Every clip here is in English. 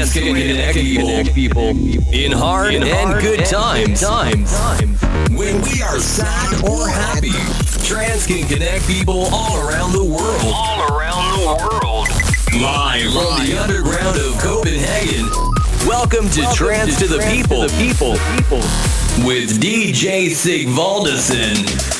Trance can connect people in hard and good times. When we are sad or happy, Trance can connect people all around the world. All around the world. Live from the underground of Copenhagen. Welcome to Trance to the People. The people. With DJ Sigvaldison.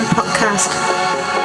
podcast.